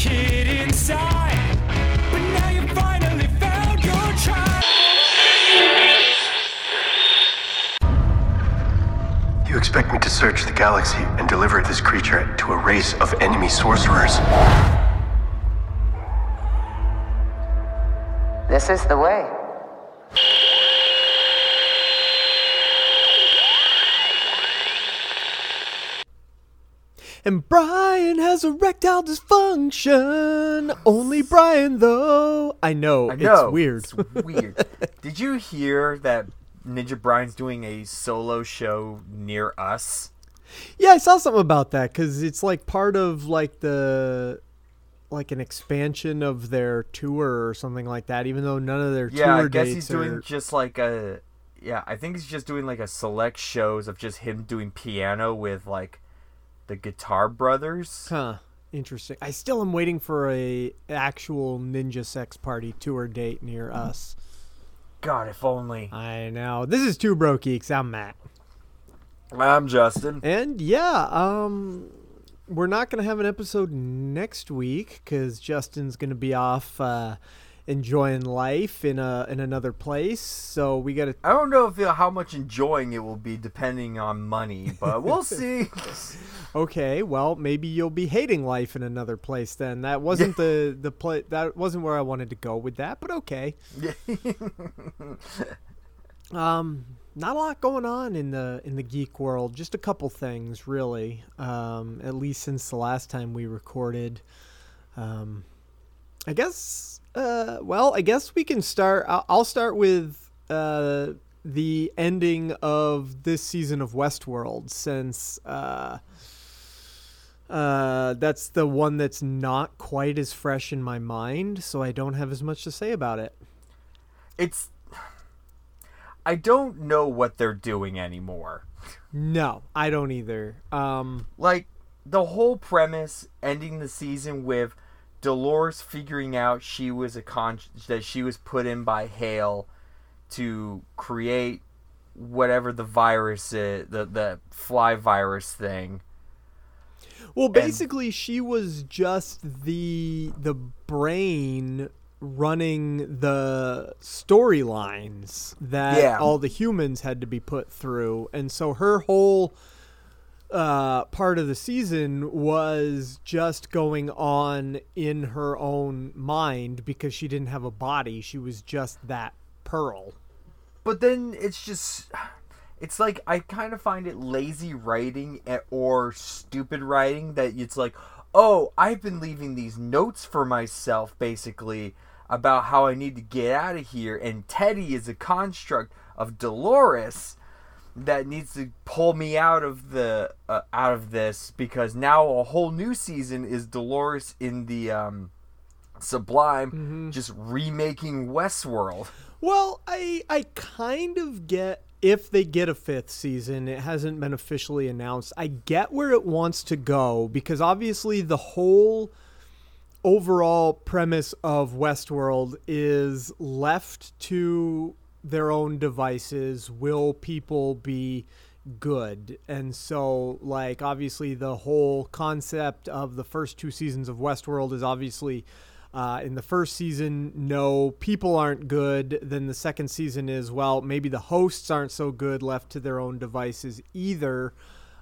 kid inside, but now you finally found your tribe. You expect me to search the galaxy and deliver this creature to a race of enemy sorcerers? This is the way. And Brian has erectile dysfunction. Only Brian, though. I know. I know. It's weird. It's weird. Did you hear that Ninja Brian's doing a solo show near us? yeah, I saw something about that because it's like part of like the like an expansion of their tour or something like that. Even though none of their Yeah, I guess he's doing just like a. Yeah, I think he's just doing like a select shows of just him doing piano with like the Guitar Brothers. Huh. Interesting. I still am waiting for a actual Ninja Sex Party tour date near us. God, if only. I know. This is Two Broke Geeks. I'm Matt. I'm Justin. And yeah, um, we're not gonna have an episode next week because Justin's gonna be off uh, enjoying life in a in another place. So we gotta. I don't know if how much enjoying it will be depending on money, but we'll see. Okay, well maybe you'll be hating life in another place then. That wasn't the the play. That wasn't where I wanted to go with that, but okay. Um, not a lot going on in the in the geek world. Just a couple things, really. Um, at least since the last time we recorded. Um, I guess. Uh, well, I guess we can start. I'll, I'll start with uh the ending of this season of Westworld, since uh. Uh, that's the one that's not quite as fresh in my mind, so I don't have as much to say about it. it's. I don't know what they're doing anymore. No, I don't either. Um, like the whole premise ending the season with Dolores figuring out she was a con that she was put in by Hale to create whatever the virus is, the the fly virus thing. well, basically, she was just the the brain running the storylines that Yeah. all the humans had to be put through, and so her whole uh, part of the season was just going on in her own mind because she didn't have a body. She was just that pearl. But then it's just it's like I kind of find it lazy writing or stupid writing that it's like, "Oh, I've been leaving these notes for myself basically about how I need to get out of here and Teddy is a construct of Dolores that needs to pull me out of the uh, out of this because now a whole new season is Dolores in the um Sublime just remaking Westworld. Well, I I kind of get if they get a fifth season. It hasn't been officially announced. I get where it wants to go because obviously the whole overall premise of Westworld is left to their own devices. Will people be good? And so, like, obviously, the whole concept of the first two seasons of Westworld is obviously. Uh, in the first season, no, people aren't good. Then the second season is, well, maybe the hosts aren't so good left to their own devices either.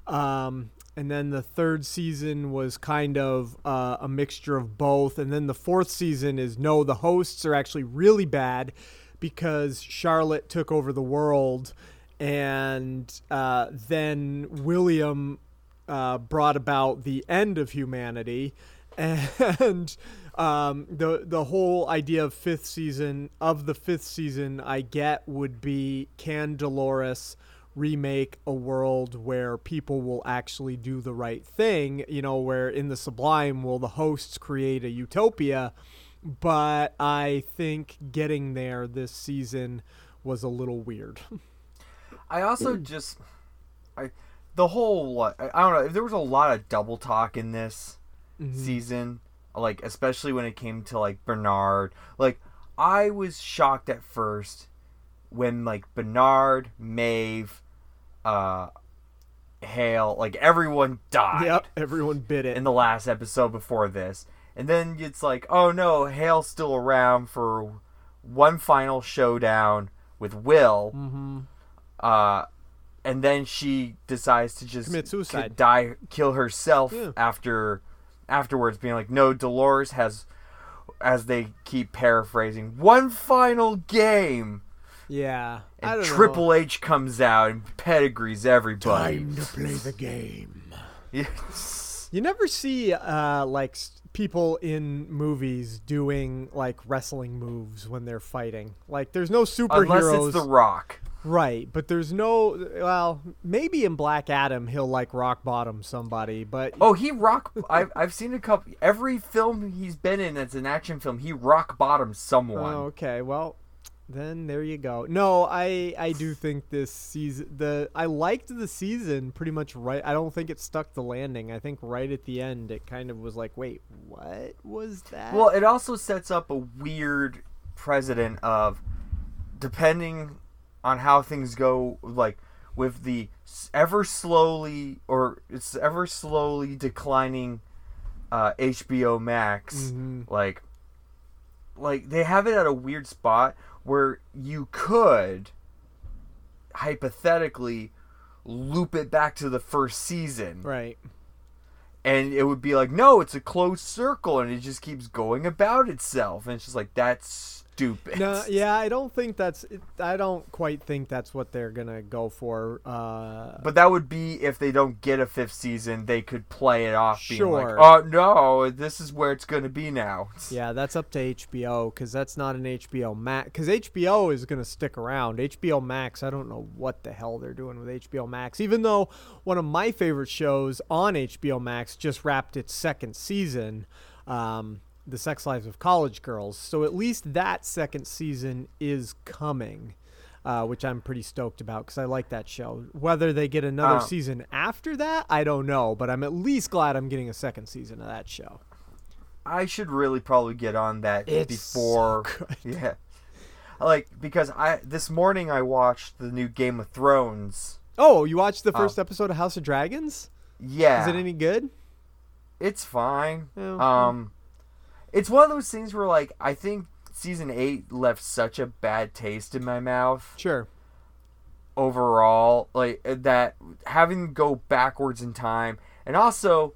Um, and then the third season was kind of uh, a mixture of both. And then the fourth season is no, the hosts are actually really bad because Charlotte took over the world. And uh, then William uh, brought about the end of humanity. And um, the the whole idea of fifth season of the fifth season I get would be can Dolores remake a world where people will actually do the right thing, you know, where in the Sublime will the hosts create a utopia, but I think getting there this season was a little weird. I also just, I, the whole I, I don't know. There was a lot of double talk in this season, like especially when it came to like Bernard. Like I was shocked at first when like Bernard, Maeve, uh, Hale, like everyone died yep, everyone bit it. in the last episode before this. And then it's like, oh no, Hale's still around for one final showdown with Will. Mm-hmm. Uh, and then she decides to just Commit ki- suicide. die, kill herself Yeah. after afterwards, being like, no, Dolores has, as they keep paraphrasing, one final game. yeah, I And don't Triple know. H comes out and pedigrees everybody. Time to play the game. Yes. You never see uh, like s- people in movies doing like wrestling moves when they're fighting. Like there's no superheroes, Unless it's The Rock. right? But there's no. Well, maybe in Black Adam he'll like rock bottom somebody, but Oh, he rock. I've I've seen a couple. Every film he's been in that's an action film, he rock bottoms someone. Oh, okay. Well, then there you go. No, I I do think this season the I liked the season pretty much right. I don't think it stuck the landing. I think right at the end it kind of was like, wait, what was that? Well, it also sets up a weird precedent of, depending on how things go, like with the ever slowly or it's ever slowly declining uh, HBO Max, like like they have it at a weird spot where you could hypothetically loop it back to the first season right. and it would be like no it's a closed circle and it just keeps going about itself and it's just like that's stupid No, yeah, I don't think that's. I don't quite think that's what they're gonna go for. Uh, but that would be if they don't get a fifth season they could play it off being Sure. like oh no this is where it's gonna be now yeah, that's up to HBO because that's not an HBO Max. Because HBO is gonna stick around. HBO Max, I don't know what the hell they're doing with HBO Max. Even though one of my favorite shows on HBO Max just wrapped its second season. Um, the Sex Lives of College Girls. So at least that second season is coming, uh, which I'm pretty stoked about because I like that show. Whether they get another Uh, season after that, I don't know, but I'm at least glad I'm getting a second season of that show. i should really probably get on that It's so before good. yeah like because i this morning i watched the new game of thrones Oh, you watched the first episode of House of Dragons? yeah Is it any good? it's fine. Yeah. Um, it's one of those things where like I think season eight left such a bad taste in my mouth Sure. overall. Like that having to go backwards in time, and also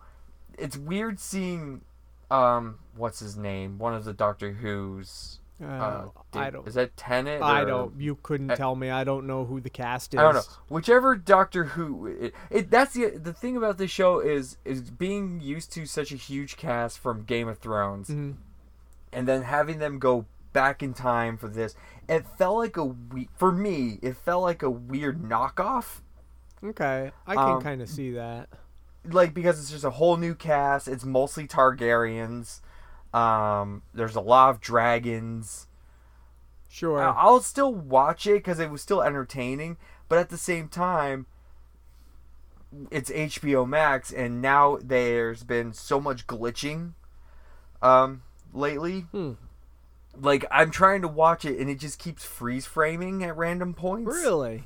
it's weird seeing um what's his name, one of the Doctor Who's. Uh, Uh, I don't. Is that Tennant? I or- don't. You couldn't I- tell me. I don't know who the cast is. I don't know. Whichever Doctor Who, it, it that's the the thing about this show is is being used to such a huge cast from Game of Thrones, Mhm. and then having them go back in time for this. It felt like a we- for me. It felt like a weird knockoff, Okay, I can Um, kind of see that. like because it's just a whole new cast. It's mostly Targaryens. Um, there's a lot of dragons. Sure. I- I'll still watch it because it was still entertaining, but at the same time, it's HBO Max, and now there's been so much glitching, um, lately. Hmm. Like I'm trying to watch it, and it just keeps freeze framing at random points. really?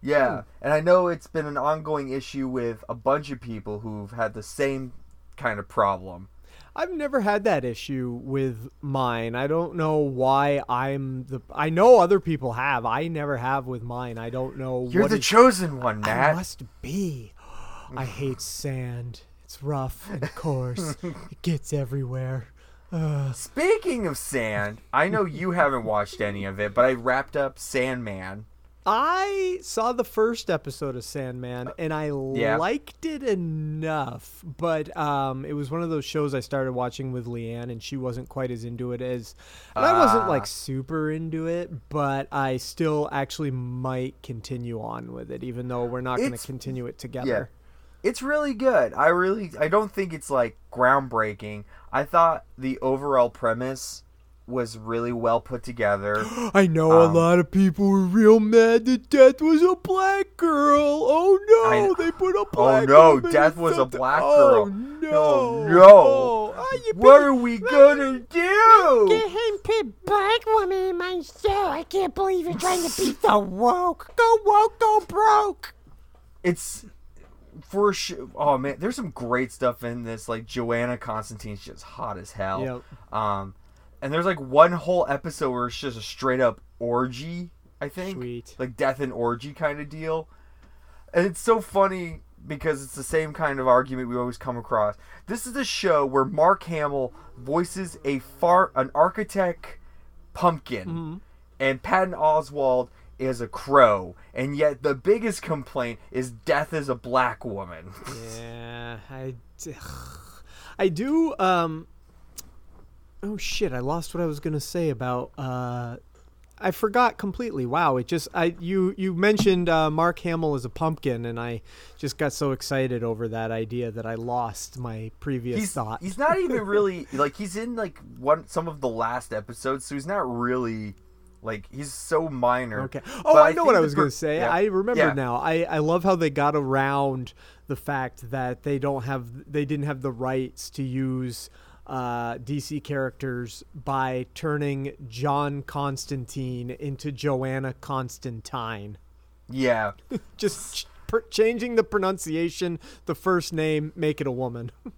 Yeah, and I know it's been an ongoing issue with a bunch of people who've had the same kind of problem. I've never had that issue with mine. I don't know why I'm the. I know other people have. I never have with mine. I don't know. You're the chosen one, I Matt. must be. I hate sand. It's rough and coarse. it gets everywhere. Ugh. Speaking of sand, I know you haven't watched any of it, but I wrapped up Sandman. I saw the first episode of Sandman and I Yeah. liked it enough, but um, it was one of those shows I started watching with Leanne and she wasn't quite as into it as. And I wasn't Ah. like super into it, but I still actually might continue on with it, even though we're not going to continue it together. It's really good. I really I don't think it's like groundbreaking. I thought the overall premise was really well put together. I know a Um, lot of people were real mad that Death was a black girl. Oh no, kn- they put a Oh, black no, woman in Death was a black Oh girl. no, Oh, no. Oh, what are we gonna do? Get him put black woman in my show. I can't believe you're trying to be so woke. Go woke, go broke. It's for sure. Oh man, there's some great stuff in this. Like Johanna Constantine's just hot as hell. Yep. Um, and there's like one whole episode where it's just a straight up orgy. I think. Sweet. Like death and orgy kind of deal. And it's so funny because it's the same kind of argument we always come across. This is a show where Mark Hamill voices a far an architect pumpkin, and Patton Oswalt is a crow, and yet the biggest complaint is death is a black woman. Yeah, I I do. Um, oh shit! I lost what I was gonna say about. Uh, I forgot completely. Wow! It just I you you mentioned uh, Mark Hamill as a pumpkin, and I just got so excited over that idea that I lost my previous he's thought. he's not even really like he's in like one some of the last episodes, so he's not really like he's so minor. Okay. Oh, But I know what I was per- going to say. yeah. I remember Yeah. now. I, I love how they got around the fact that they don't have they didn't have the rights to use uh, DC characters by turning John Constantine into Johanna Constantine. Yeah. Just ch- per- changing the pronunciation, the first name, make it a woman.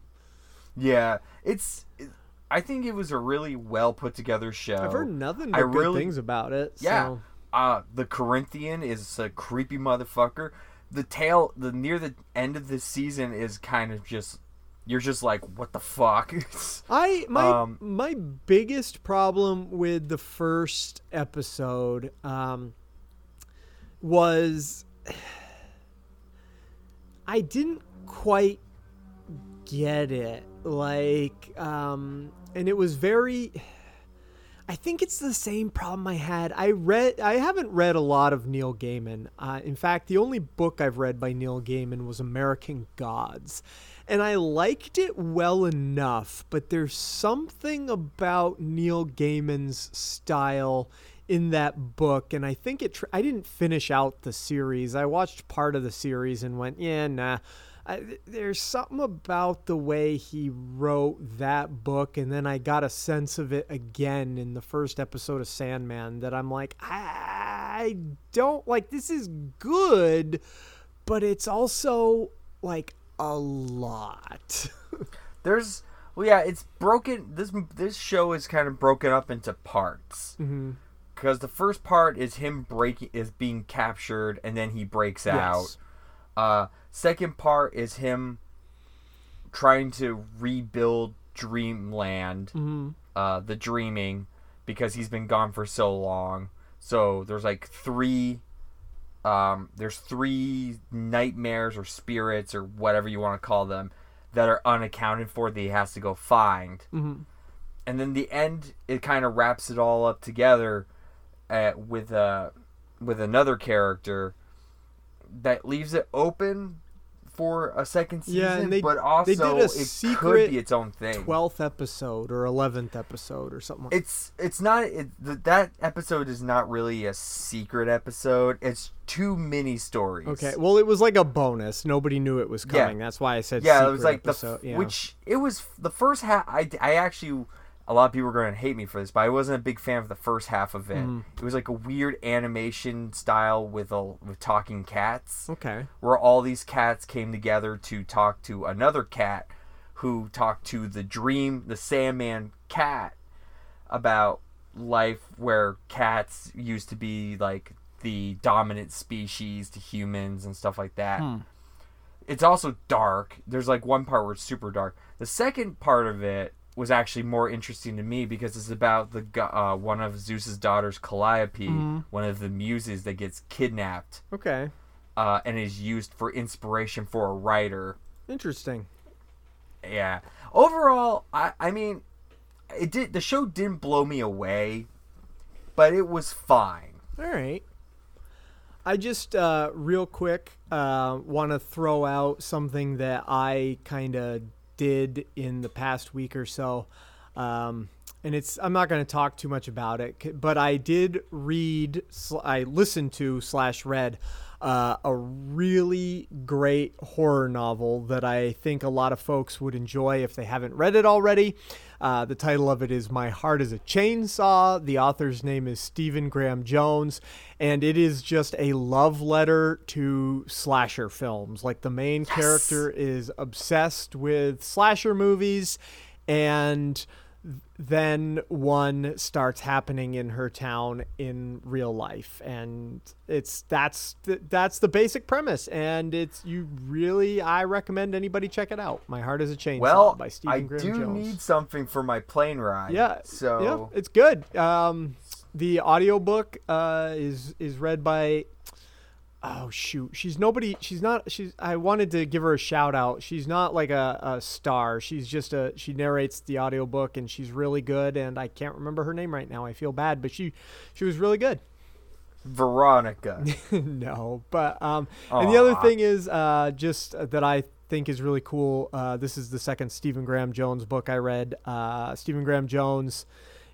Yeah, it's. It, I think it was a really well put together show. I've heard nothing I but good really- things about it. Yeah. so- Uh the Corinthian is a creepy motherfucker. The tail, the near the end of this season is kind of just. You're just like, what the fuck? I my Um, my biggest problem with the first episode um, was I didn't quite get it. Like, um, and it was very. I think it's the same problem I had. I read. I haven't read a lot of Neil Gaiman. Uh, in fact, the only book I've read by Neil Gaiman was American Gods, and I liked it well enough. But there's something about Neil Gaiman's style in that book, and I think it. I didn't finish out the series. I watched part of the series and went, yeah, nah. I, there's something about the way he wrote that book, and then I got a sense of it again in the first episode of Sandman that I'm like, I don't like this is good, but it's also like a lot. There's. Well, yeah, it's broken. This this show is kind of broken up into parts. Because the first part is him breaking, is being captured, and then he breaks out. Uh, second part is him trying to rebuild Dreamland, uh, the Dreaming, because he's been gone for so long. So there's like three, um, there's three nightmares or spirits or whatever you want to call them that are unaccounted for that he has to go find. And then the end, it kind of wraps it all up together uh, with uh, with another character that leaves it open for a second season, Yeah, and they- but they also did a it secret could be its own thing. Twelfth episode or eleventh episode or something. Like It's it's not it, th- that episode is not really a secret episode. It's two mini stories. Okay, well, it was like a bonus. Nobody knew it was Yeah. coming. That's why I said yeah, secret it was like episode. the f- yeah. which it was the first half. I I actually a lot of people are going to hate me for this, but I wasn't a big fan of the first half of it. Mm. It was like a weird animation style with a with talking cats. okay. where all these cats came together to talk to another cat who talked to the dream the sandman cat about life where cats used to be like the dominant species to humans and stuff like that it's also dark there's like one part where it's super dark the second part of it was actually more interesting to me because it's about the uh, one of Zeus's daughters, Calliope, Mm-hmm. one of the muses that gets kidnapped Okay. uh, and is used for inspiration for a writer. Interesting. Yeah. Overall, I I mean, it did the show didn't blow me away, but it was fine. All right. I just uh, real quick uh, want to throw out something that I kind of did in the past week or so, um, and it's I'm not going to talk too much about it, but I did read, I listened to slash read uh, a really great horror novel that I think a lot of folks would enjoy if they haven't read it already. Uh, the title of it is My Heart is a Chainsaw. The author's name is Stephen Graham Jones, and it is just a love letter to slasher films. Like the main character is obsessed with slasher movies, and then one starts happening in her town in real life. And it's that's the, that's the basic premise. And it's you really i recommend anybody check it out. My heart is a chainsaw Well, by stephen I graham do jones. need something for my plane ride. yeah So yeah, it's good. Um the audiobook uh is is read by oh shoot she's nobody she's not she's i wanted to give her a shout out she's not like a, a star she's just a she narrates the audiobook and she's really good and i can't remember her name right now i feel bad but she she was really good Veronica. no, but um, and the other thing is uh, just that I think is really cool. Uh, this is the second Stephen Graham Jones book I read. Uh, Stephen Graham Jones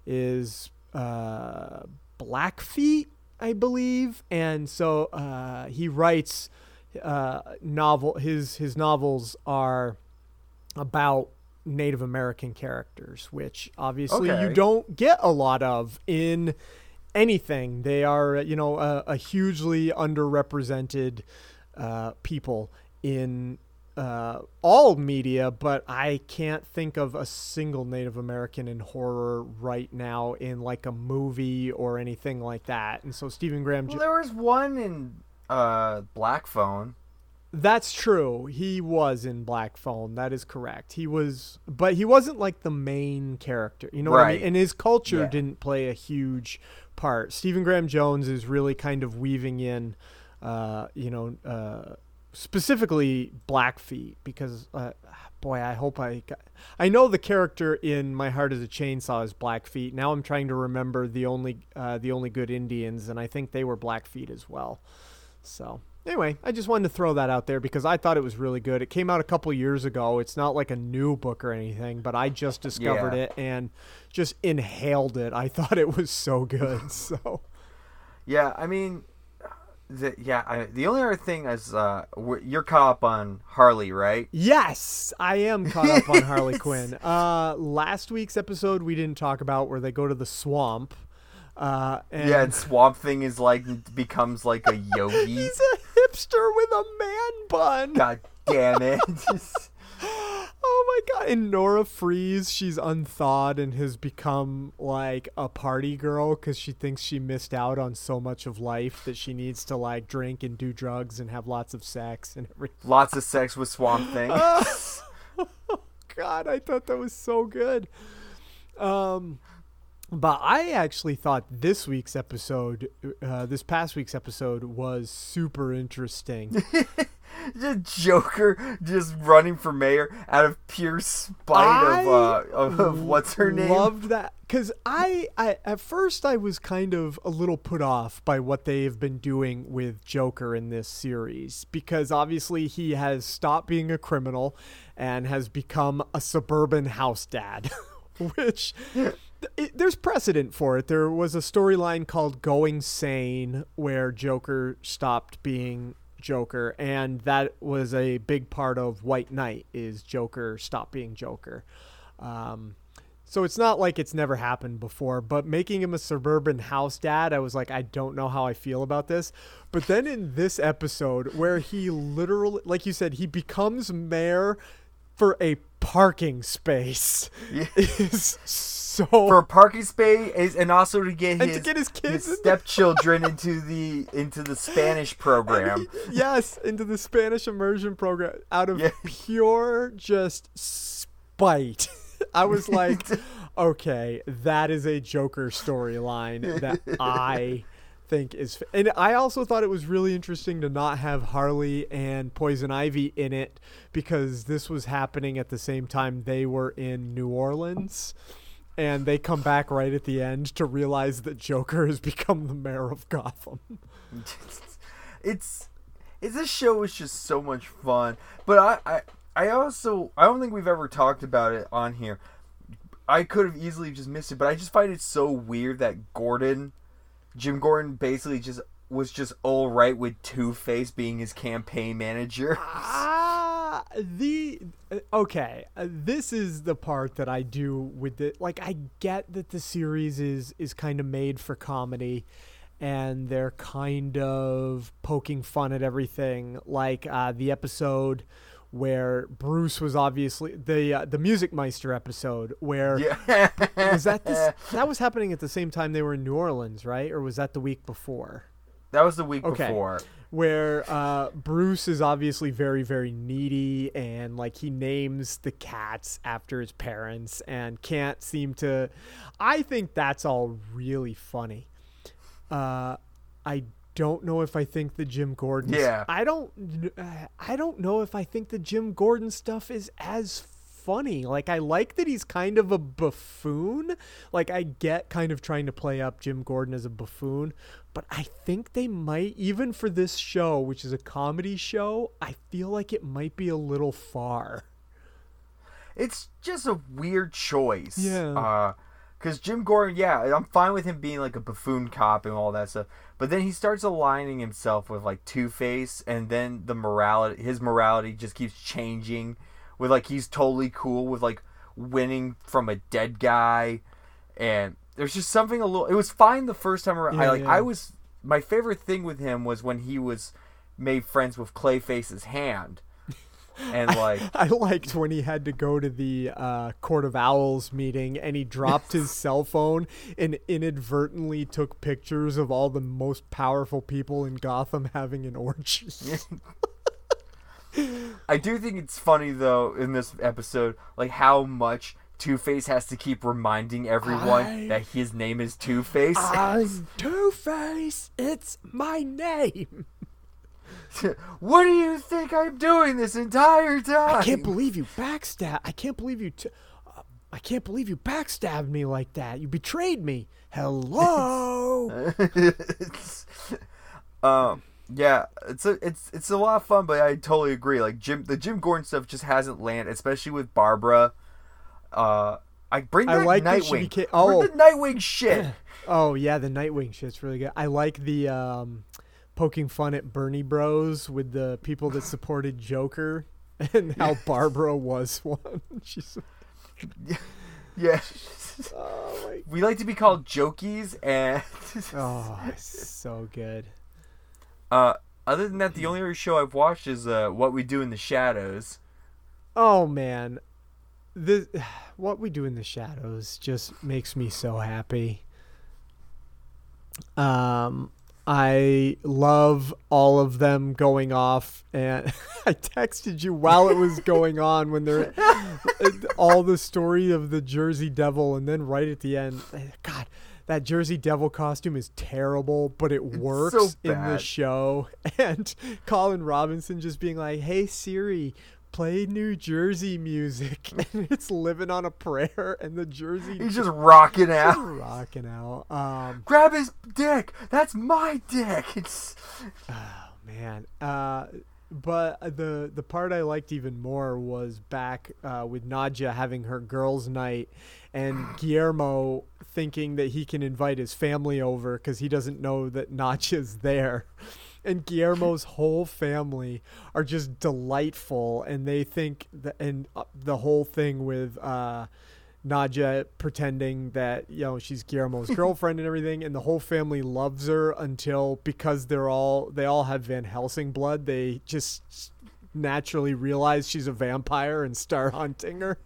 is uh, Blackfeet, I believe, and so uh, he writes uh, novel. His his novels are about Native American characters, which obviously you don't get a lot of in anything. They are, you know, a, a hugely underrepresented uh, people in uh, all media, but I can't think of a single Native American in horror right now in like a movie or anything like that. And so Stephen Graham, well, there was one in uh, Black Phone. that's true. He was in Black Phone. That is correct. He was, but he wasn't like the main character. You know what I mean? And his culture Yeah. didn't play a huge part. Stephen Graham Jones is really kind of weaving in, uh, you know, uh, specifically Blackfeet because, uh, boy, I hope I, got, I know the character in My Heart Is a Chainsaw is Blackfeet. Now I'm trying to remember the only, uh, the only good Indians, and I think they were Blackfeet as well. So anyway, I just wanted to throw that out there because I thought it was really good. It came out a couple years ago. It's not like a new book or anything, but I just discovered Yeah. it and just inhaled it. I thought it was so good. So Yeah, I mean, the, yeah. I, the only other thing is, uh, you're caught up on Harley, right? yes, I am caught up on Harley Quinn. Uh, last week's episode we didn't talk about where they go to the swamp. Uh, and Yeah, and Swamp Thing is like becomes like a yogi. he's a hipster with a man bun. God damn it! Oh my god! And Nora Fries, she's unthawed and has become like a party girl because she thinks she missed out on so much of life that she needs to like drink and do drugs and have lots of sex and everything. Lots of sex with Swamp Thing. God, I thought that was so good. Um, but I actually thought this week's episode, uh, this past week's episode, was super interesting. the Joker just running for mayor out of pure spite of, uh, of, of what's her name? Loved that because I, I at first I was kind of a little put off by what they have been doing with Joker in this series because obviously he has stopped being a criminal and has become a suburban house dad, which. It, there's precedent for it. There was a storyline called Going Sane where Joker stopped being Joker, and that was a big part of White Knight. Is Joker stop being Joker? Um, so it's not like it's never happened before, but making him a suburban house dad, I was like, I don't know how I feel about this. But then in this episode, where he literally, like you said, he becomes mayor for a parking space, is so for a parking space is, and also to get And his, to get his kids the- stepchildren into the into the Spanish program. yes, into the Spanish immersion program out of Yeah. pure just spite. I was like, okay, that is a Joker storyline that I think is. f- And I also thought it was really interesting to not have Harley and Poison Ivy in it because this was happening at the same time they were in New Orleans. And they come back right at the end to realize that Joker has become the mayor of Gotham. it's it's this show is just so much fun. But I, I I also I don't think we've ever talked about it on here. I could have easily just missed it, but I just find it so weird that Gordon, Jim Gordon, basically just was just all right with Two Face being his campaign manager. Ah, Ah, the uh, okay. Uh, this is the part that I do with it. Like, I get that the series is is kind of made for comedy, and they're kind of poking fun at everything. Like uh, the episode where Bruce was obviously the uh, the Music Meister episode where yeah. was that this that was happening at the same time they were in New Orleans, right? Or was that the week before? That was the week Okay. before. Where uh, Bruce is obviously very, very needy, and like he names the cats after his parents, and can't seem to. I think that's all really funny. Uh, I don't know if I think the Jim Gordon. Yeah. I don't. uh, I don't know if I think the Jim Gordon stuff is as funny. Like I like that he's kind of a buffoon. Like I get kind of trying to play up Jim Gordon as a buffoon, but I think they might even for this show, which is a comedy show, I feel like it might be a little far. It's just a weird choice. Yeah. Uh, because Jim Gordon, yeah, I'm fine with him being like a buffoon cop and all that stuff. But then he starts aligning himself with like Two Face, and then the morality, his morality just keeps changing. With like he's totally cool with like winning from a dead guy, and there's just something a little. It was fine the first time around. I like yeah. I was my favorite thing with him was when he was made friends with Clayface's hand, and like. I liked when he had to go to the uh, Court of Owls meeting and he dropped his cell phone and inadvertently took pictures of all the most powerful people in Gotham having an orgy. I do think it's funny though in this episode, like how much Two Face has to keep reminding everyone I- that his name is Two Face. I'm Two Face. It's my name. what do you think I'm doing this entire time? I can't believe you backstab. I can't believe you. T- uh, I can't believe you backstabbed me like that. You betrayed me. Hello. it's, um, yeah, it's a it's it's a lot of fun, but I totally agree. Like Jim, the Jim Gordon stuff just hasn't landed, especially with Barbara. Uh, I bring I back like Nightwing. Where'd oh. the Nightwing shit. oh yeah, the Nightwing shit's really good. I like the um, poking fun at Bernie Bros with the people that supported Joker and how Barbara was one. She's yeah. oh. We like to be called jokies, and Oh, so good. Uh, other than that, the only other show I've watched is uh, What We Do in the Shadows. Oh man, the what we do in the shadows just makes me so happy. Um, I love all of them going off, and I texted you while it was going on when they're all the story of the Jersey Devil, and then right at the end, God. That Jersey Devil costume is terrible, but it works so in the show. And Colin Robinson just being like, "Hey Siri, play New Jersey music," and it's "Living on a Prayer," and the Jersey He's just rocking just out. rocking out. Um, Grab his dick. That's my dick. It's oh man, uh, but the the part I liked even more was back uh, with Nadja having her girls' night, and Guillermo thinking that he can invite his family over because he doesn't know that Nadja's there. And Guillermo's whole family are just delightful, and they think that, and uh, the whole thing with uh, Nadja pretending that you know she's Guillermo's girlfriend and everything, and the whole family loves her until because they're all they all have Van Helsing blood, they just naturally realize she's a vampire and start hunting her.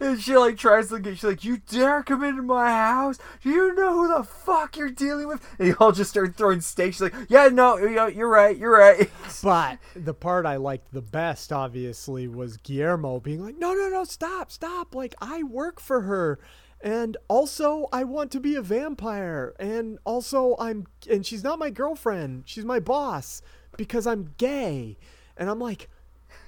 And she like tries to get. She's like, "You dare come into my house? Do you know who the fuck you're dealing with?" And they all just start throwing stakes. She's like, "Yeah, no, you're right, you're right." But the part I liked the best, obviously, was Guillermo being like, "No, no, no, stop, stop! Like I work for her, and also I want to be a vampire, and also I'm, and she's not my girlfriend. She's my boss because I'm gay." And I'm like,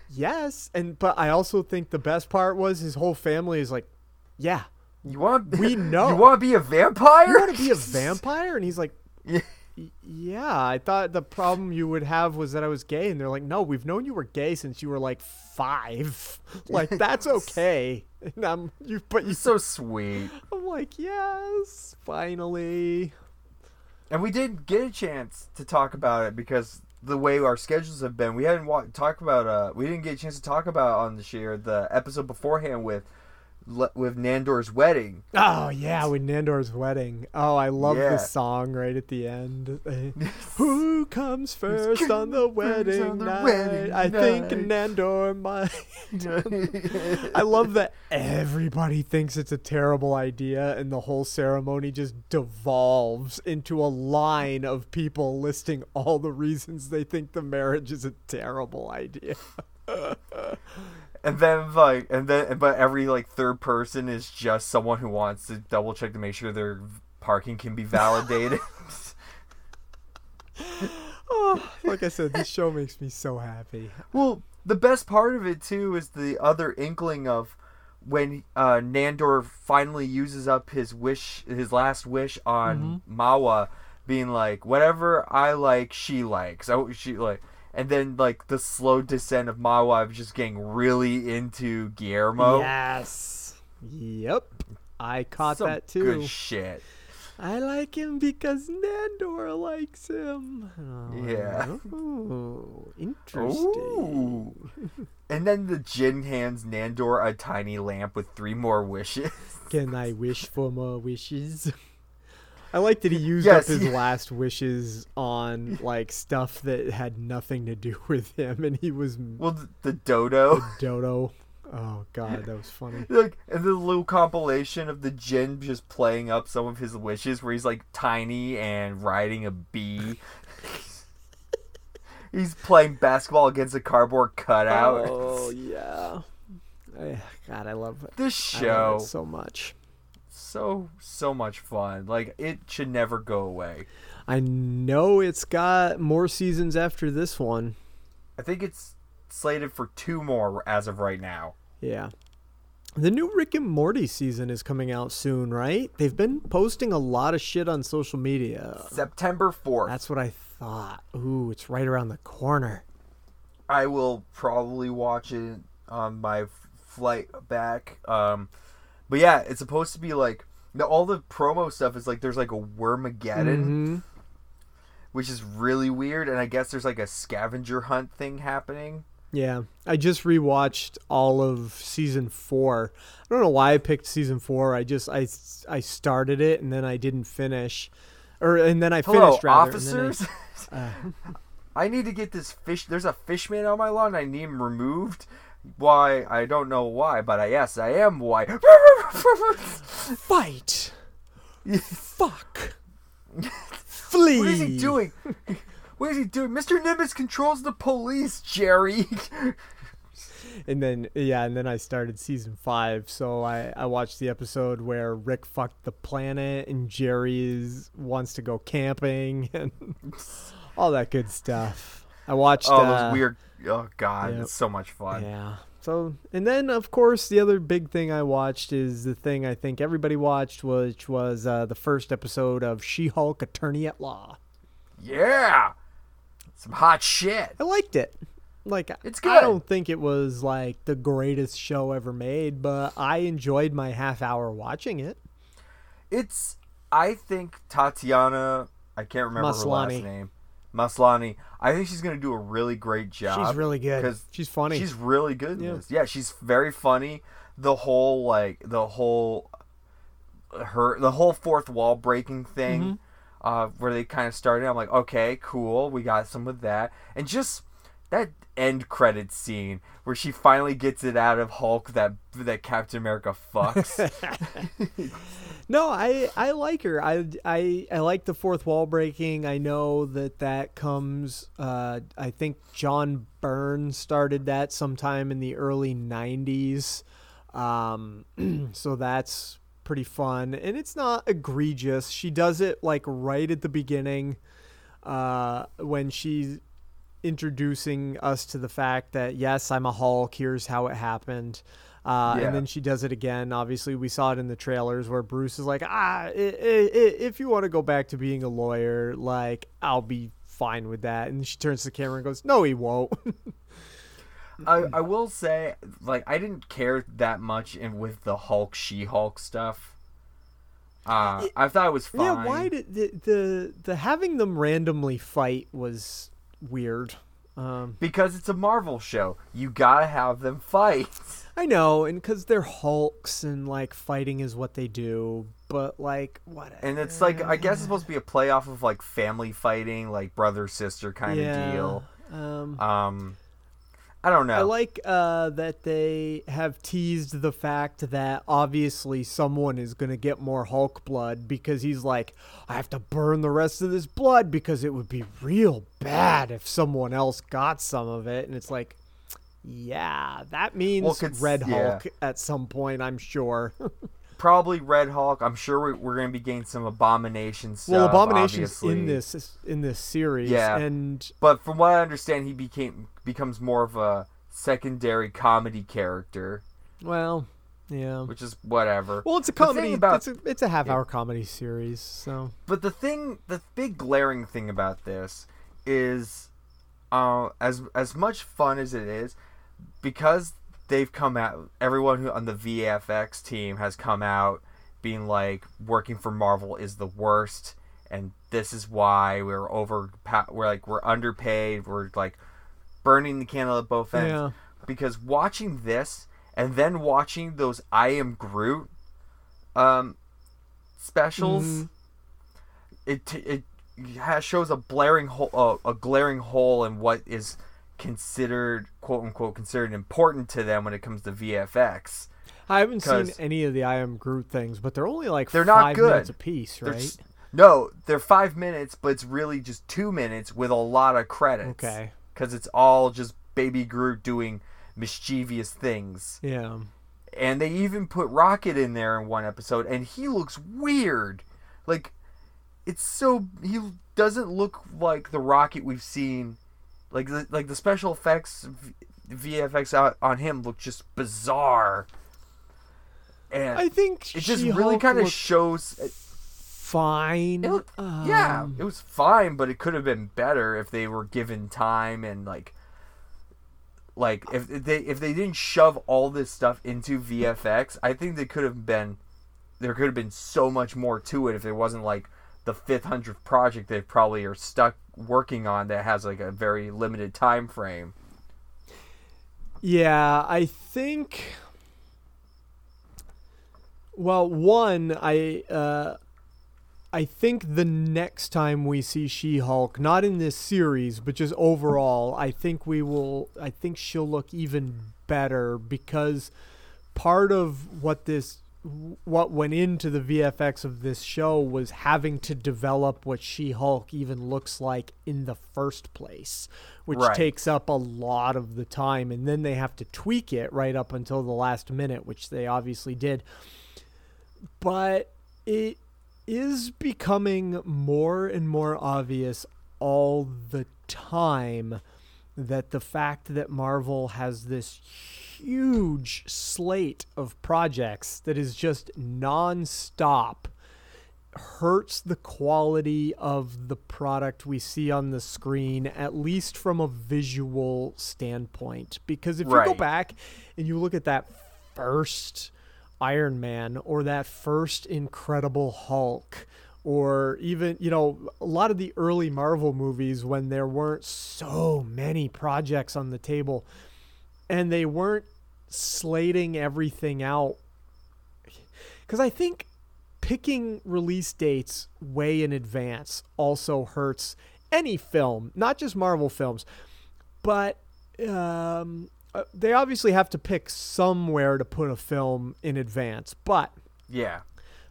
"Yes," and but I also think the best part was his whole family is like, "Yeah, You want? We know. You want to be a vampire? you want to be a vampire?" And he's like. "Y- Yeah, I thought the problem you would have was that I was gay, and they're like, "No, we've known you were gay since you were like five. Like that's okay." And I'm you, but you. You're so sweet. I'm like, yes, finally. And we didn't get a chance to talk about it because the way our schedules have been, we hadn't wa- talked about. Uh, we didn't get a chance to talk about on the share the episode beforehand with with Nandor's wedding. Oh yeah, with Nandor's wedding. Oh, I love Yeah. the song right at the end. Who comes first on the wedding on the night? wedding I think. Nandor might. I love that everybody thinks it's a terrible idea, and the whole ceremony just devolves into a line of people listing all the reasons they think the marriage is a terrible idea. And then like, and then but every like third person is just someone who wants to double check to make sure their parking can be validated. Oh, like I said, this show makes me so happy. Well, the best part of it too is the other inkling of when uh, Nandor finally uses up his wish, his last wish on Marwa, being like, "Whatever I like, she likes." Oh, she like, and then like the slow descent of Marwa of just getting really into Guillermo. Yes. Yep. I caught Some that too. Good shit. I like him because Nandor likes him. Oh, Yeah. Ooh, interesting. Ooh. and then the Djinn hands Nandor a tiny lamp with three more wishes. Can I wish for more wishes? I like that he used Yes, up his last wishes on like stuff that had nothing to do with him, and he was well, the, the dodo. Dodo. Oh god, that was funny. like and the little compilation of the Djinn just playing up some of his wishes where he's like tiny and riding a bee. he's playing basketball against a cardboard cutout. Oh yeah. I, God, I love. This show love so much. So so much fun. Like it should never go away. I know it's got more seasons after this one. I think it's slated for two more as of right now. Yeah. The new Rick and Morty season is coming out soon, right? They've been posting a lot of shit on social media. September 4th. That's what I thought. Ooh, it's right around the corner. I will probably watch it on my flight back. Um, but yeah, it's supposed to be like the, all the promo stuff is like there's like a Wormageddon, Mhm. which is really weird, and I guess there's like a scavenger hunt thing happening. Yeah, I just rewatched all of season four. I don't know why I picked season four. I just I I started it and then I didn't finish, or and then I Hello, finished rather. and I- officers. I need to get this fish. There's a fishman on my lawn. I need him removed. Why? I don't know why, but I yes, I am why. fight. Fuck. Flee. What is he doing? What is he doing? Mr. Nimbus controls the police, Jerry. And then yeah, and then I started season five. So I I watched the episode where Rick fucked the planet and Jerry is wants to go camping and all that good stuff. I watched. oh, uh, those weird. Oh God, yep. it's so much fun. Yeah. So, and then of course the other big thing I watched is the thing I think everybody watched, which was uh, the first episode of She-Hulk: Attorney at Law. Yeah, some hot shit. I liked it. Like It's good. I don't think it was like the greatest show ever made, but I enjoyed my half hour watching it. It's. I think Tatiana. I can't remember her last name. Maslany. I think she's gonna do a really great job. She's really good because She's funny. She's really good in Yeah. this. Yeah, she's very funny. The whole like the whole her the whole fourth wall breaking thing, Mm-hmm. uh, where they kind of started. I'm like, okay, cool, we got some of that, and just that end credit scene where she finally gets it out of Hulk that that Captain America fucks. No, I I like her. I I I like the fourth wall breaking. I know that that comes. Uh, I think John Byrne started that sometime in the early '90s. Um, so that's pretty fun, and it's not egregious. She does it like right at the beginning, uh, when she's introducing us to the fact that yes, I'm a Hulk. Here's how it happened. Uh, Yeah. And then she does it again. Obviously, we saw it in the trailers where Bruce is like, "Ah, i- i- if you want to go back to being a lawyer, like I'll be fine with that." And she turns to the camera and goes, "No, he won't." I, I will say, like, I didn't care that much in with the Hulk She Hulk stuff. Uh, I thought it was fine. yeah, why did the, the the having them randomly fight was weird. Um, Because it's a Marvel show. You gotta have them fight. I know, and because they're Hulks and like fighting is what they do, but like what? And it's like, I guess it's supposed to be a play off of, like, family fighting, like brother sister kind yeah. of deal. Um, Um, I don't know. I like uh, that they have teased the fact that obviously someone is going to get more Hulk blood because he's like, I have to burn the rest of this blood because it would be real bad if someone else got some of it. And it's like, yeah, that means Well, Red yeah. Hulk at some point, I'm sure. Probably Red Hulk. I'm sure we're, we're going to be getting some Abomination stuff. well, Abomination's obviously. in this in this series, Yeah. and But from what I understand, he became becomes more of a secondary comedy character, well, yeah. which is whatever. Well, it's a comedy. about- it's a it's a half hour comedy series, so But the thing, the big glaring thing about this is, uh, as as much fun as it is, because they've come out. Everyone who on the VFX team has come out being like, working for Marvel is the worst, and this is why we're over. We're like we're underpaid. We're like burning the candle at both ends. Yeah. Because watching this and then watching those I Am Groot um, specials Mm-hmm. it it has, shows a blaring hole uh, a glaring hole in what is considered quote unquote considered important to them when it comes to VFX. I haven't seen any of the I Am Groot things, but they're only like They're not good. minutes apiece, They're right? just- no, they're five minutes, but it's really just two minutes with a lot of credits. Okay. Because it's all just Baby Groot doing mischievous things. Yeah. and they even put Rocket in there in one episode, and he looks weird. Like, it's so he doesn't look like the Rocket we've seen. Like the like the special effects, VFX on him look just bizarre. And I think it just She-Hulk really kind of shows. fine. It looked, yeah, Um, it was fine, but it could have been better if they were given time and like, like if if they if they didn't shove all this stuff into VFX. I think they could have been there could have been so much more to it if it wasn't like the fifth project they probably are stuck working on that has like a very limited time frame. Yeah, I think. Well, one, I uh, I think the next time we see She-Hulk, not in this series, but just overall, I think we will. I think she'll look even better because part of what this what went into the VFX of this show was having to develop what She-Hulk even looks like in the first place, which Right. takes up a lot of the time and then they have to tweak it right up until the last minute, which they obviously did. But it is becoming more and more obvious all the time that the fact that Marvel has this huge slate of projects that is just non-stop hurts the quality of the product we see on the screen at least from a visual standpoint. Because if you go back and you look at that first Iron Man or that first Incredible Hulk or even you know a lot of the early Marvel movies when there weren't so many projects on the table and they weren't slating everything out cuz I think picking release dates way in advance also hurts any film, not just Marvel films, but um, uh, they obviously have to pick somewhere to put a film in advance. But Yeah.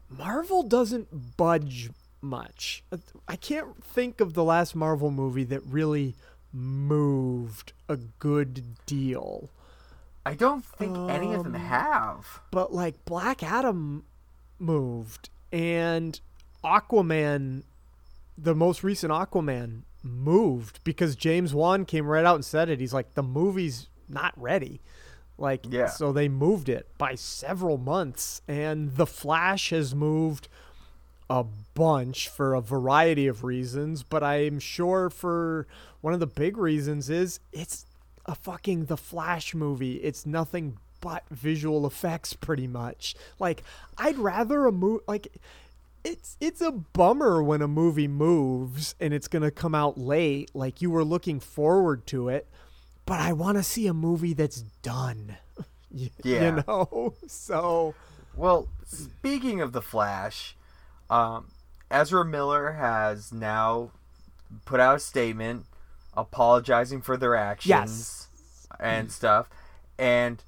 Marvel doesn't budge much. I can't think of the last Marvel movie that really moved a good deal. I don't think any of them Um, have. But like Black Adam moved and Aquaman the most recent Aquaman moved because James Wan came right out and said it. He's like the movie's not ready. Like Yeah. so they moved it by several months and The Flash has moved a bunch for a variety of reasons, but I'm sure for one of the big reasons is it's a fucking The Flash movie. It's nothing but visual effects pretty much. Like I'd rather a movie like it's it's a bummer when a movie moves and it's going to come out late like you were looking forward to it, but I want to see a movie that's done. Yeah. You know? So Well, speaking of the Flash, um, Ezra Miller has now put out a statement apologizing for their actions and stuff, and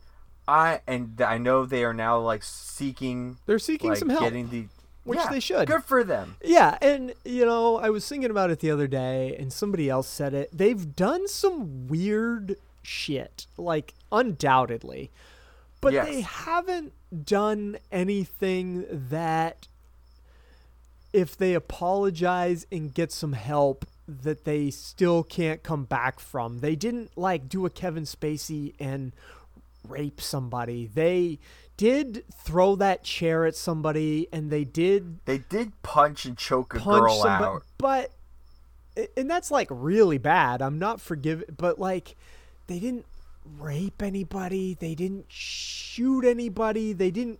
I and I know they are now like seeking They're seeking like, some help, getting the which Yeah, they should. Good for them. Yeah, and you know, I was thinking about it the other day, and somebody else said it. They've done some weird shit, like undoubtedly, but Yes. they haven't done anything that, if they apologize and get some help, that they still can't come back from. They didn't like do a Kevin Spacey and rape somebody. They did throw that chair at somebody, and they did They did punch and choke a punch girl somebody, out. but and that's like really bad. I'm not forgiving, but like they didn't rape anybody. They didn't shoot anybody. They didn't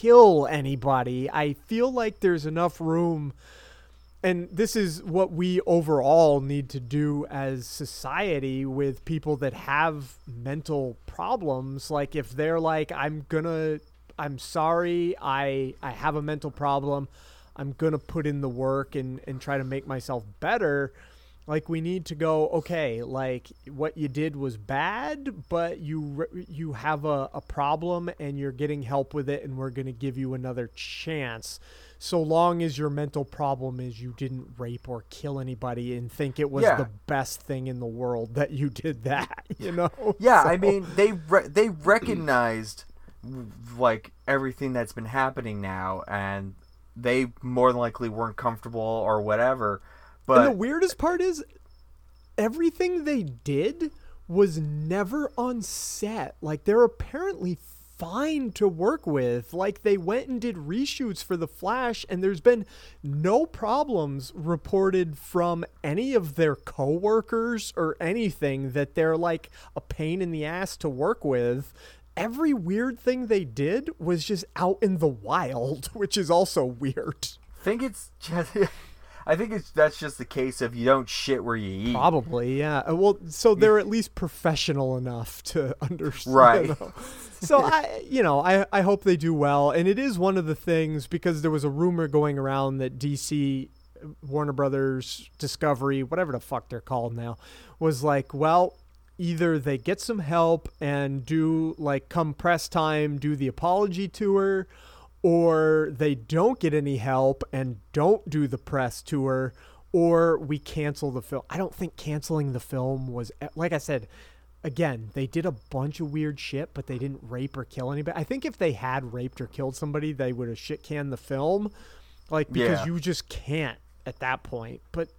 kill anybody. I feel like there's enough room and this is what we overall need to do as society with people that have mental problems like if they're like i'm gonna i'm sorry i i have a mental problem i'm gonna put in the work and and try to make myself better like we need to go okay like what you did was bad but you you have a, a problem and you're getting help with it and we're going to give you another chance so long as your mental problem is you didn't rape or kill anybody and think it was Yeah. the best thing in the world that you did that you know Yeah, I mean they re- they recognized like everything that's been happening now, and they more than likely weren't comfortable or whatever. But and the weirdest part is everything they did was never on set. Like they're apparently fine to work with. Like they went and did reshoots for The Flash and there's been no problems reported from any of their coworkers or anything that they're like a pain in the ass to work with. Every weird thing they did was just out in the wild, which is also weird. think it's just, I think it's that's just the case of you don't shit where you eat. Probably, yeah. Uh, Well, so they're at least professional enough to understand. Right. So I, you know, I I hope they do well, and it is one of the things because there was a rumor going around that DC, Warner Brothers, Discovery, whatever the fuck they're called now, was like, well, either they get some help and do like come press time, do the apology tour, or they don't get any help and don't do the press tour or we cancel the film. I don't think canceling the film was like I said again, they did a bunch of weird shit but they didn't rape or kill anybody. I think if they had raped or killed somebody, they would have shit canned the film like because Yeah. you just can't at that point. But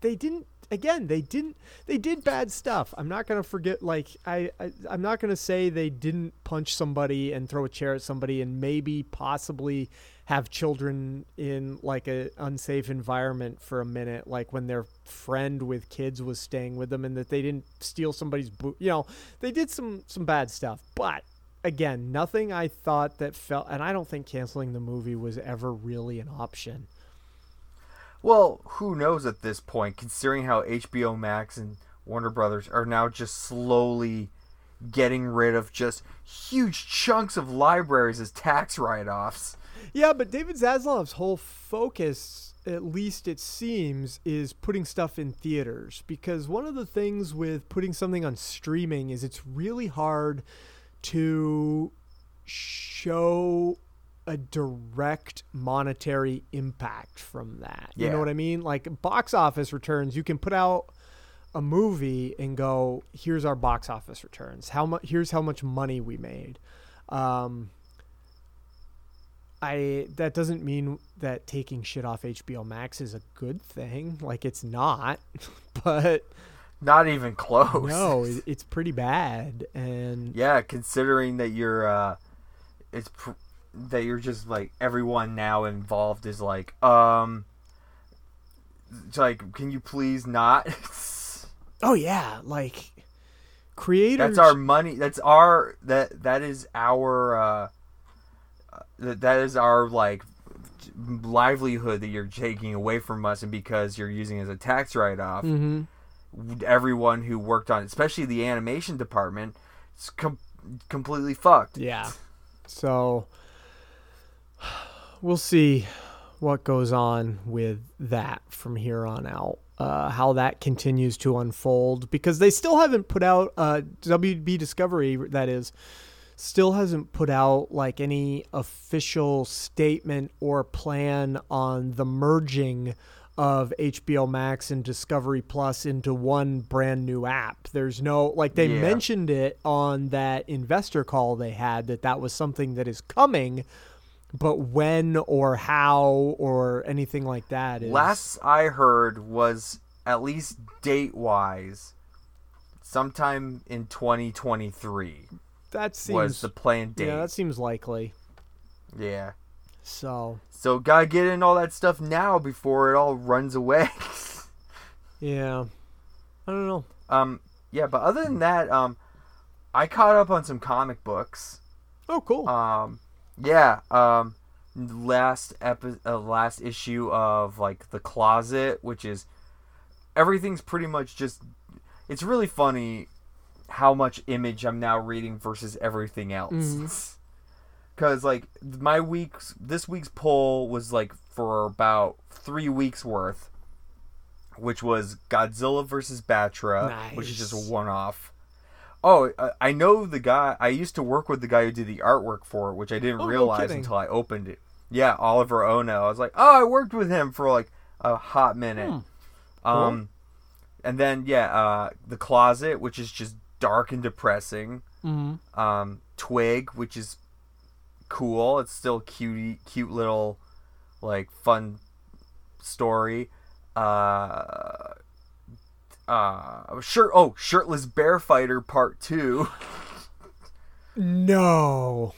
they didn't again they didn't they did bad stuff. I'm not gonna forget like I, I i'm not gonna say they didn't punch somebody and throw a chair at somebody and maybe possibly have children in like a unsafe environment for a minute like when their friend with kids was staying with them and that they didn't steal somebody's boot you know they did some some bad stuff. But again nothing i thought that felt and i don't think canceling the movie was ever really an option Well, who knows at this point, considering how HBO Max and Warner Brothers are now just slowly getting rid of just huge chunks of libraries as tax write-offs. Yeah, but David Zaslav's whole focus at least it seems, is putting stuff in theaters. Because one of the things with putting something on streaming is it's really hard to show a direct monetary impact from that. You Yeah. know what I mean? Like box office returns, you can put out a movie and go, "Here's our box office returns. How much? Here's how much money we made." Um, I that doesn't mean that taking shit off HBO Max is a good thing. Like it's not, but Not even close. no, it's pretty bad. And Yeah, considering that you're uh it's pr- that you're just like everyone now involved is like um it's like can you please not oh yeah, like creators. that's our money that's our that that is our uh that, that is our like livelihood that you're taking away from us and because you're using it as a tax write-off hmm everyone who worked on especially the animation department it's com- completely fucked Yeah. So we'll see what goes on with that from here on out. Uh, how that continues to unfold because they still haven't put out uh, WB Discovery that is still hasn't put out like any official statement or plan on the merging of HBO Max and Discovery Plus into one brand new app. There's no like they Yeah. mentioned it on that investor call they had that that was something that is coming, but when or how or anything like that is Last I heard was at least date wise, sometime in 2023 that seems was the planned date. yeah that seems likely. yeah. So So gotta get in all that stuff now before it all runs away. yeah, I don't know. um, yeah, but other than that, um, I caught up on some comic books. Oh, cool. Um, yeah. Um, last epi- uh, last issue of like the closet, which is everything's pretty much just. It's really funny how much image I'm now reading versus everything else. Cause like my week's this week's poll was like for about three weeks worth, which was Godzilla versus Battra, which is just a one off. Oh, I- I know the guy. I used to work with the guy who did the artwork for it, which I didn't Oh, realize kidding. until I opened it. Yeah, Oliver Ono. I was like, oh, I worked with him for like a hot minute. Hmm. Um, and then yeah, uh, the closet, which is just dark and depressing. Mhm. Um, Twig, which is cool. It's still cute, cute little, like fun story. Uh, uh, shirt. Oh, shirtless bear fighter part two. No.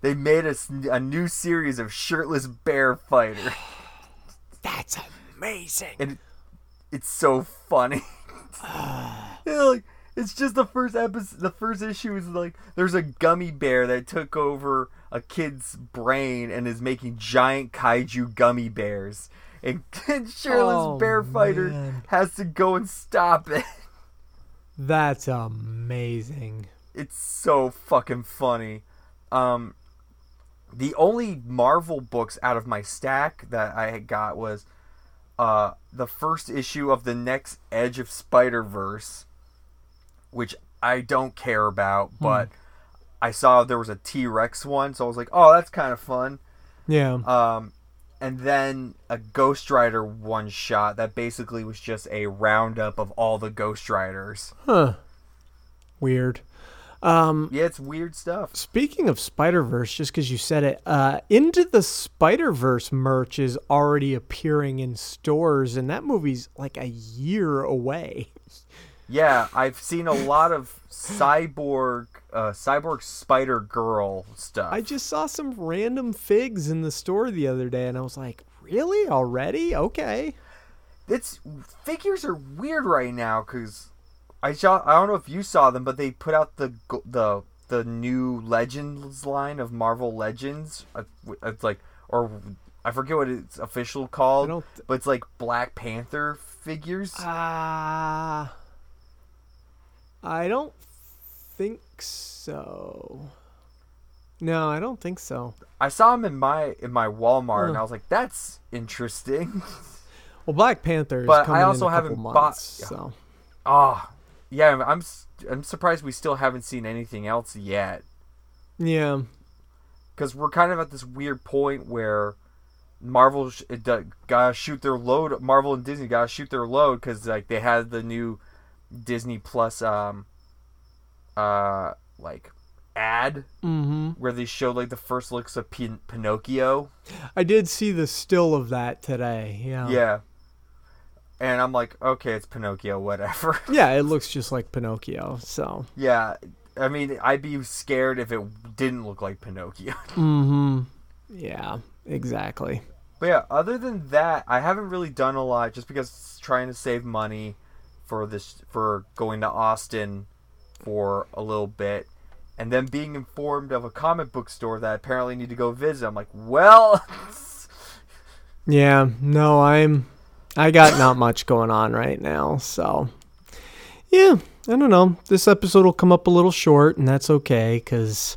They made us a new series of shirtless bear fighter, That's amazing. and it, it's so funny. Yeah, like it's just the first episode. The first issue is like there's a gummy bear that took over a kid's brain and is making giant kaiju gummy bears, and, and shirtless Oh, bear fighter man. has to go and stop it. That's amazing. It's so fucking funny. Um, the only Marvel books out of my stack that I had got was uh the first issue of the next Edge of Spider Verse, which I don't care about, but I saw there was a T Rex one, so I was like, oh, that's kind of fun. Yeah. Um, and then a Ghost Rider one shot that basically was just a roundup of all the Ghost Riders. Huh. Weird. Um, Yeah, it's weird stuff. speaking of Spider Verse, just because you said it, uh, Into the Spider Verse merch is already appearing in stores, and that movie's like a year away. Yeah, I've seen a lot of cyborg, uh, cyborg Spider Girl stuff. I just saw some random figs in the store the other day, and I was like, really? Already? Okay. it's figures are weird right now because I saw. I don't know if you saw them, but they put out the the the new Legends line of Marvel Legends. Uh, It's like or I forget what it's official called, don't- but it's like Black Panther figures. Ah. I don't think so. No, I don't think so. I saw him in my in my Walmart, and I was like, "That's interesting." Well, Black Panther is But I also in a couple haven't bought- months, yeah. so Ah, yeah. I'm- I'm surprised we still haven't seen anything else yet, yeah. because we're kind of at this weird point where Marvel it gotta shoot their load. Marvel and Disney gotta shoot their load because like they had the new Disney Plus um uh like ad Mm-hmm. where they showed like the first looks of Pin- Pinocchio. I did see the still of that today. Yeah. Yeah. And I'm like, okay, it's Pinocchio, whatever. Yeah, it looks just like Pinocchio. So. yeah. I mean, I'd be scared if it didn't look like Pinocchio. Mm-hmm. Yeah. Exactly. But yeah, other than that, I haven't really done a lot just because it's trying to save money for this for going to Austin for a little bit. And then being informed of a comic book store that I apparently need to go visit. I'm like, well, Yeah. No, I'm. I got not much going on right now, so. Yeah, I don't know. This episode will come up a little short, and that's okay because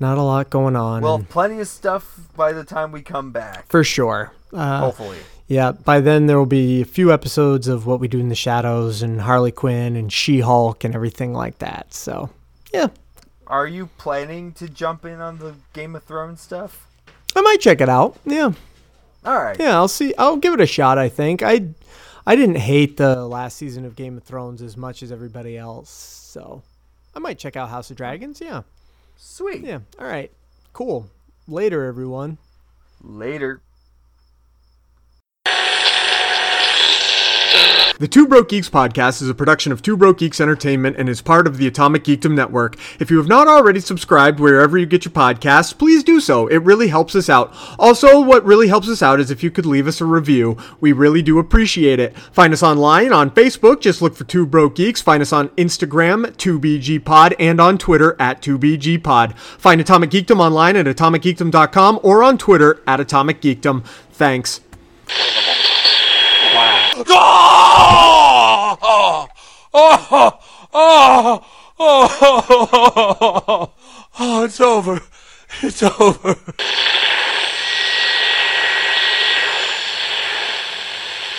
not a lot going on. well, plenty of stuff by the time we come back. for sure. Uh, Hopefully. Yeah, by then there will be a few episodes of what we do in the shadows and Harley Quinn and She Hulk and everything like that. So, yeah, Are you planning to jump in on the Game of Thrones stuff? I might check it out. Yeah, All right. yeah, I'll see. I'll give it a shot. I think I, I didn't hate the last season of Game of Thrones as much as everybody else. So, I might check out House of Dragons. Yeah, Sweet. yeah. All right, cool. Later, everyone. Later. The Two Broke Geeks podcast is a production of Two Broke Geeks Entertainment and is part of the Atomic Geekdom Network. If you have not already subscribed wherever you get your podcasts, please do so. It really helps us out. Also, what really helps us out is if you could leave us a review. We really do appreciate it. Find us online on Facebook, just look for Two Broke Geeks. Find us on Instagram, 2BGPod, and on Twitter at 2BGPod. Find Atomic Geekdom online at atomicgeekdom.com or on Twitter at Atomic Geekdom. Thanks. Oh! Oh! Oh! Oh! Oh! Oh! It's over. It's over.